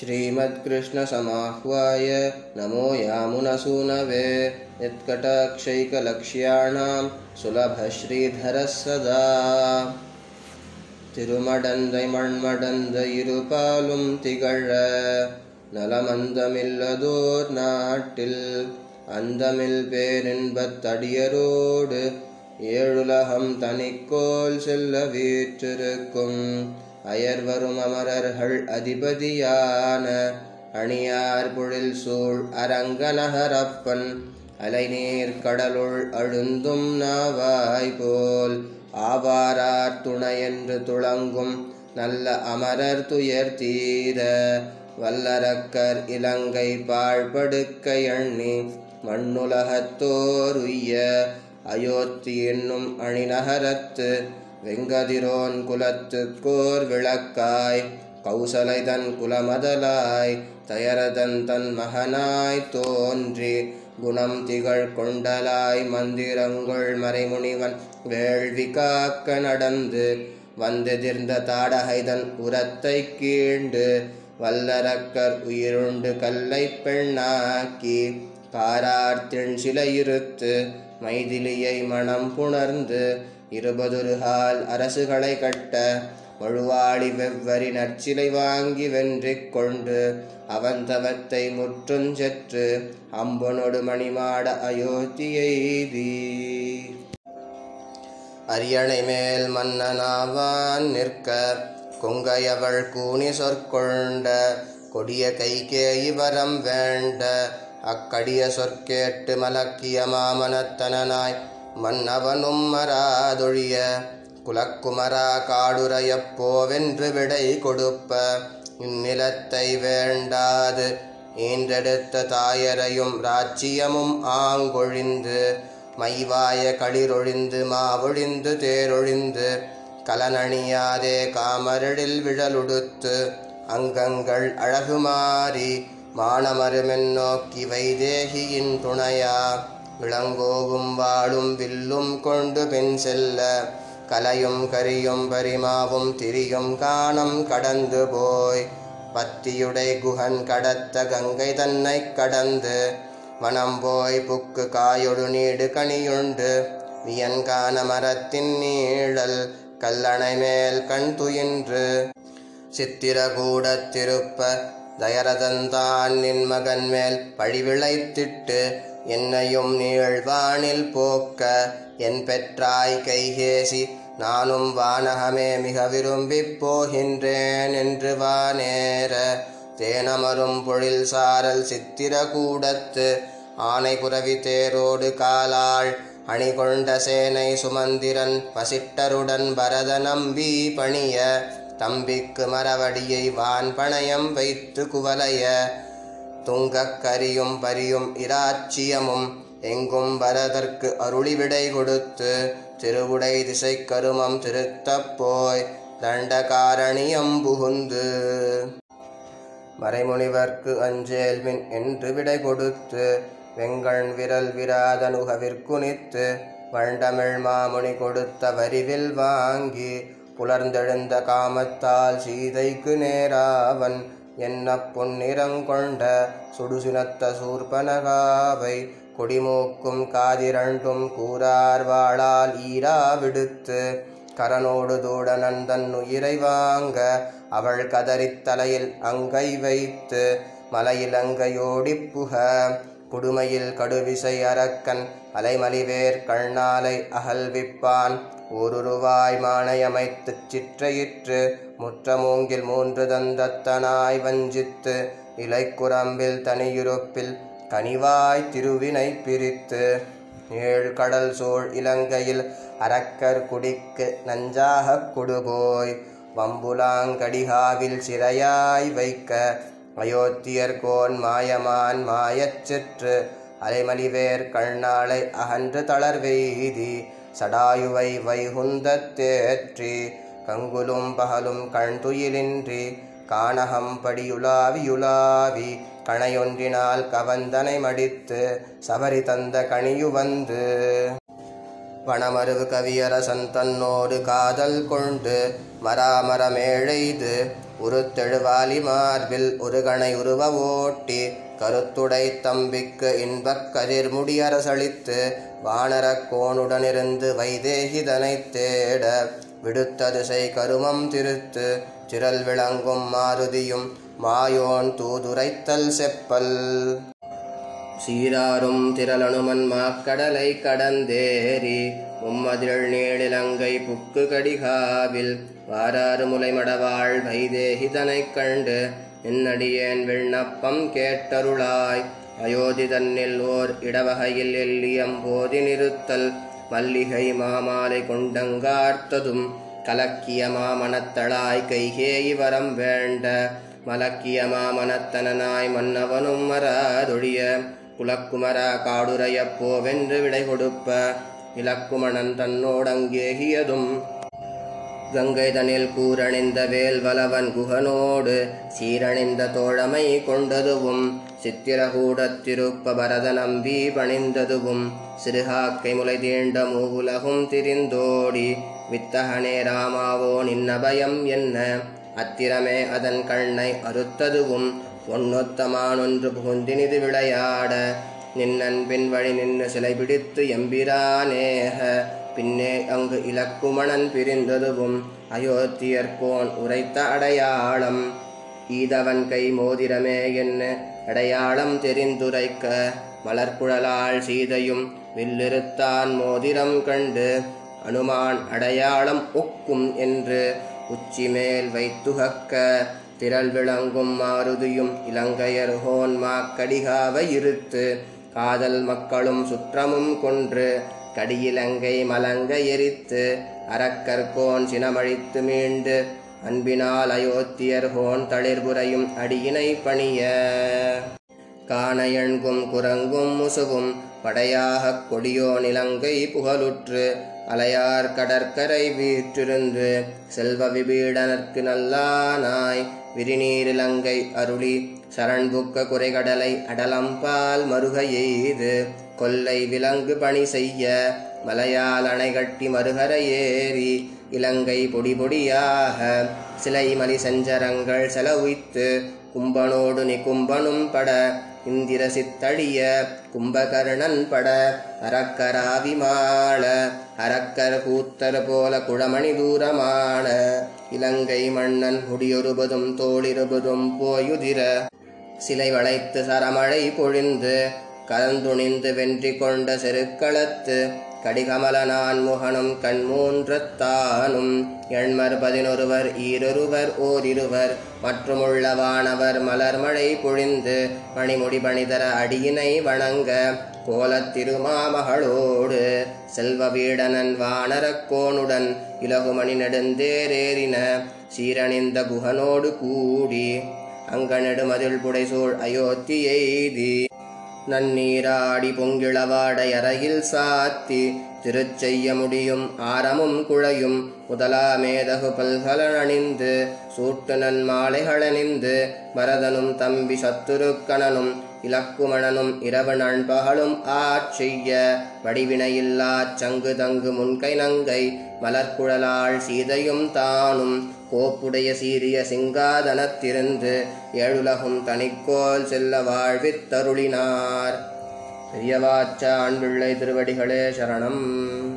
श्रीमत्कृष्णसमाह्वाय नमो यामुनसूनवे यत्कटाक्षैकलक्ष्याणां सुलभश्रीधरः सदा திருமடந்தை மண்மடந்த இருபாலும் திகழ நலமந்தமில்லதோர் நாட்டில் அந்தமில் பேரின்பத்தடியரோடு ஏழுலகம் தனிக்கோல் செல்ல வீற்றிருக்கும் அயர்வரும் அமரர்கள் அதிபதியான அணியார் பொழில் சூழ் அரங்கநகரப்பன் அலைநீர் கடலுள் அழுந்தும் நாவாய் போல் ஆவாரார் துணையென்று துளங்கும் நல்ல அமரர் துயர் தீர வல்லரக்கர் இலங்கை பாழ்படுக்க எண்ணி மண்ணுலகத்தோர் அயோத்தி என்னும் அணிநகரத்து வெங்கதிரோன் குலத்துக்கோர் விளக்காய் கௌசலைதன் குலமதலாய் தயரதன் தன் மகனாய் தோன்றி குணம் திகழ் கொண்டலாய் மந்திரங்கள் மறைமுனிவன் வேள்வி காக்க நடந்து வந்தெதிர்ந்த தாடகைதன் உரத்தை கீண்டு வல்லரக்கர் உயிருண்டு கல்லை பெண்ணாக்கி காரார்த்தின் சிலையிருத்து மைதிலியை மனம் புணர்ந்து இருபதுருகால் அரசுகளை கட்ட வழுவாளி வெவ்வரி நற்சிலை வாங்கி வென்றிக் கொண்டு அவன் தவத்தை முற்றுஞ்செற்று அம்பனொடு மணிமாட அயோத்தியெய்தி அரியணை மேல் மன்னனாவான் நிற்க கொங்கையவள் கூனி சொற்கொண்ட கொடிய கைகே இவரம் வேண்ட அக்கடிய சொற்கேட்டு மலக்கிய மாமனத்தனாய் மன்னவனும் மராதொழிய குலக்குமரா காடுரையப்போவென்று விடை கொடுப்ப. இந்நிலத்தை வேண்டாது ஈன்றெடுத்த தாயரையும் ராச்சியமும் ஆங்கொழிந்து மைவாய களிரொழிந்து மாவொழிந்து தேரொழிந்து கலனணியாதே காமரடில் விழலுடுத்து அங்கங்கள் அழகுமாறி மானமருமென்னோக்கி வைதேகியின் துணையா? இளங்கோவும் வாழும் வில்லும் கொண்டு பின் செல்ல. கலையும் கரியும் பரிமாவும் திரியும் காணம் கடந்து போய். பத்தியுடை குகன் கடத்த கங்கை தன்னை கடந்து. மனம் போய் புக்கு காயொடு நீடு கனியுண்டு. வியன்கான மரத்தின் நீழல் கல்லணை மேல் கண் துயின்று. சித்திரகூட திருப்ப தயரதந்தான் நின் மகன் மேல் பழிவிளைத்திட்டு என்னையும் நீழ்வானில் போக்க என் பெற்றாய் கைகேசி நானும் வானகமே மிக விரும்பிப் போகின்றேன் என்று வானேற. தேனமரும் பொழில் சாரல் சித்திரகூடத்து ஆனை புரவி தேரோடு காலாள் அணிகொண்ட சேனை சுமந்திரன் வசிட்டருடன் பரத நம்பி பணிய. தம்பிக்கு மரவடியை வான் பணயம் வைத்து குவலைய துங்கக் கரியும் பரியும் இராச்சியமும் எங்கும் வரதற்கு அருளி விடை கொடுத்து திருவுடை திசை கருமம் திருத்தப் போய் தண்டகாரணியம் புகுந்து. மறைமுனிவர்க்கு அஞ்சேல்மின் என்று விடை கொடுத்து வெங்கண் விரல் விராதனுகவிற்குனித்து வண்டமிழ் மாமுனி கொடுத்த வரிவில் வாங்கி புலர்ந்தெழுந்த காமத்தால் சீதைக்கு நேராவன். என்ன பொன்னிறங்கொண்ட சுடுசினத்த சூர்பனகாவை கொடிமூக்கும் காதிரண்டும் கூறார் வாழால் ஈரா விடுத்து கரனோடு தூடனன் தன் உயிரை வாங்க அவள் கதறித் தலையில் அங்கை வைத்து மலையில் அங்கையோடிப் புக. புடுமையில் கடுவிசை அரக்கன் அலைமலிவேர் கண்ணாலை அகல்விப்பான். ஊருருவாய் மானையமைத்துச் சிற்றையிற்று முற்றமூங்கில் மூன்று தந்தத்தனாய் வஞ்சித்து இலைக்குரம்பில் தனியுறுப்பில் கனிவாய் திருவினை பிரித்து ஏழு கடல் சூழ் இலங்கையில் அரக்கர் குடிக்கு நஞ்சாகக் கொடுபோய் வம்புலாங்கடிகாவில் சிறையாய் வைக்க அயோத்தியர் கோன் மாயமான் மாயச் சிற்று அலைமலிவேர் கண்ணாளை அகன்று தளர்வெய்தி சடாயுவை வைகுந்தத்தேற்றி கங்குலும் பகலும் கண்துயிலின்றி காணகம் படியுலாவியுலாவி கணையொன்றினால் கவந்தனை மடித்து சபரி தந்த கனியு வந்து. வனமருவு கவியரசன் தன்னோடு காதல் கொண்டு மராமரமேழைது உருத்தெழுவாலி மார்பில் ஒரு உருவ ஓட்டி கருத்துடை தம்பிக்கு இன்பக் கதிர் முடியரசளித்து வானரக் கோனுடனிருந்து வைதேகிதனை தேட விடுத்ததிசை கருமம் திருத்து சிறல் விளங்கும் மாருதியும் மாயோன் தூதுரைத்தல் செப்பல். சீராரும் திரளனுமன் மாக்கடலை கடந்தேறி மும்மதிழ் நீளிலங்கை புக்கு கடிகாவில் வாராறு முலைமடவாள் வைதேகிதனைக் கண்டு நின்னடியேன் விண்ணப்பம் கேட்டருளாய். அயோதி தன்னில் ஓர் இடவகையில் எல்லியம் போதி நிறுத்தல் மல்லிகை மாமாலை கொண்டங்கார்த்ததும் கலக்கிய மாமனத்தளாய் கைகேயி வரம் வேண்ட மலக்கிய மாமனத்தனாய் மன்னவனும் மராதொழிய குலக்குமரா காடுரையப்போவென்று விடை கொடுப்ப இலக்குமணன் தன்னோடங்கேகியதும் கங்கை தனில் கூரணிந்த வேல் வலவன் குகனோடு சீரணிந்த தோழமை கொண்டதுவும் சித்திரகூடத்திருப்ப பரத நம்பி பணிந்ததுவும் சிறுகாக்கை முளை தீண்ட மூவுலகும் திரிந்தோடி வித்தகனே ராமாவோ நின்னபயம் என்ன? அத்திரமே அதன் கண்ணை அறுத்ததுவும் ஒன்னொத்தமானொன்று புகுந்தினிது விளையாட நின்னன்பின் வழி நின்று சிலை பிடித்து எம்பிரானேக பின்னே அங்கு இலக்குமணன் பிரிந்ததுவும் அயோத்தியர்கோன் உரைத்த அடையாளம். ஈதவன் கை மோதிரமே என்ன? அடையாளம் தெரிந்துரைக்க மலர்குழலால் சீதையும் வில்லிருத்தான் மோதிரம் கண்டு அனுமான் அடையாளம் ஒக்கும் என்று உச்சி மேல் வைத்துகக்க திரள் விளங்கும் மாருதியும் இலங்கையர் ஹோன் மாக்கடிகாவை இருத்து காதல் மக்களும் சுற்றமும் கொன்று கடியிலங்கை மலங்க எரித்து அறக்கற்கோன் சினமழித்து மீண்டு அன்பினால் அயோத்தியர் ஹோன் தளிர்புரையும் அடியினை பணிய. காணையண்கும் குரங்கும் முசுகும் படையாகக் கொடியோ நிலங்கை புகழுற்று அலையார் கடற்கரை வீற்றிருந்து செல்வ விபீடனர்க்கு நல்லானாய் விரிநீரிலங்கை அருளி சரண்புக்க குறைகடலை அடலம்பால் மருக எய்து. கொல்லை விலங்கு பணி செய்ய மலையால் அணை கட்டி மறுகர ஏறி இலங்கை பொடி பொடியாக சிலை மலி செஞ்சரங்கள் செலவுய்த்து கும்பனோடு நிகும்பனும் பட இந்திர சித்தழிய கும்பகர்ணன் பட அரக்கராவிமாள அரக்கர் கூத்தர் போல குழமணி தூரமான இலங்கை மன்னன் முடியொருபதும் தோளிருபதும் போயுதிர சிலை வளைத்து சரமழை பொழிந்து கலந்துணிந்து வென்றி கொண்ட செருக்களத்து கடிகமலனான் முகனும் கண்மூன்றத்தானும் எண்மர் பதினொருவர் ஈரொருவர் ஓரிருவர் மற்றுமுள்ளவானவர் மலர்மழை பொழிந்து மணிமுடி பணிதர அடியினை வணங்க கோலத்திருமாமகளோடு செல்வ வீடனன் வானரக்கோனுடன் இலகுமணி நெடுந்தேரேறின சீரணிந்த குகனோடு கூடி அங்கனெடு மதில் புடைசூழ் அயோத்தி எய்தி நன்னீராடி பொங்கிளவாடை அறையில் சாத்தி திருச்செய்ய முடியும் ஆரமும் குழையும் முதலாமேதகு பல்கலனிந்து சூட்டு நன்மாலைகளணிந்து பரதனும் தம்பி சத்துருக்கணனும் இலக்குமணனும் இரவு நண்பகலும் ஆட்செய்ய வடிவினையில்லாச் சங்கு தங்கு முன்கை நங்கை மலர்குழலாள் சீதையும் தானும் கோப்புடைய சீரிய சிங்காதனத்திருந்து ஏழுலகும் தனிக்கோல் செல்ல வாழ்வித்தருளினார். பெரியவாச்ச அன்புள்ளை திருவடிகளே சரணம்.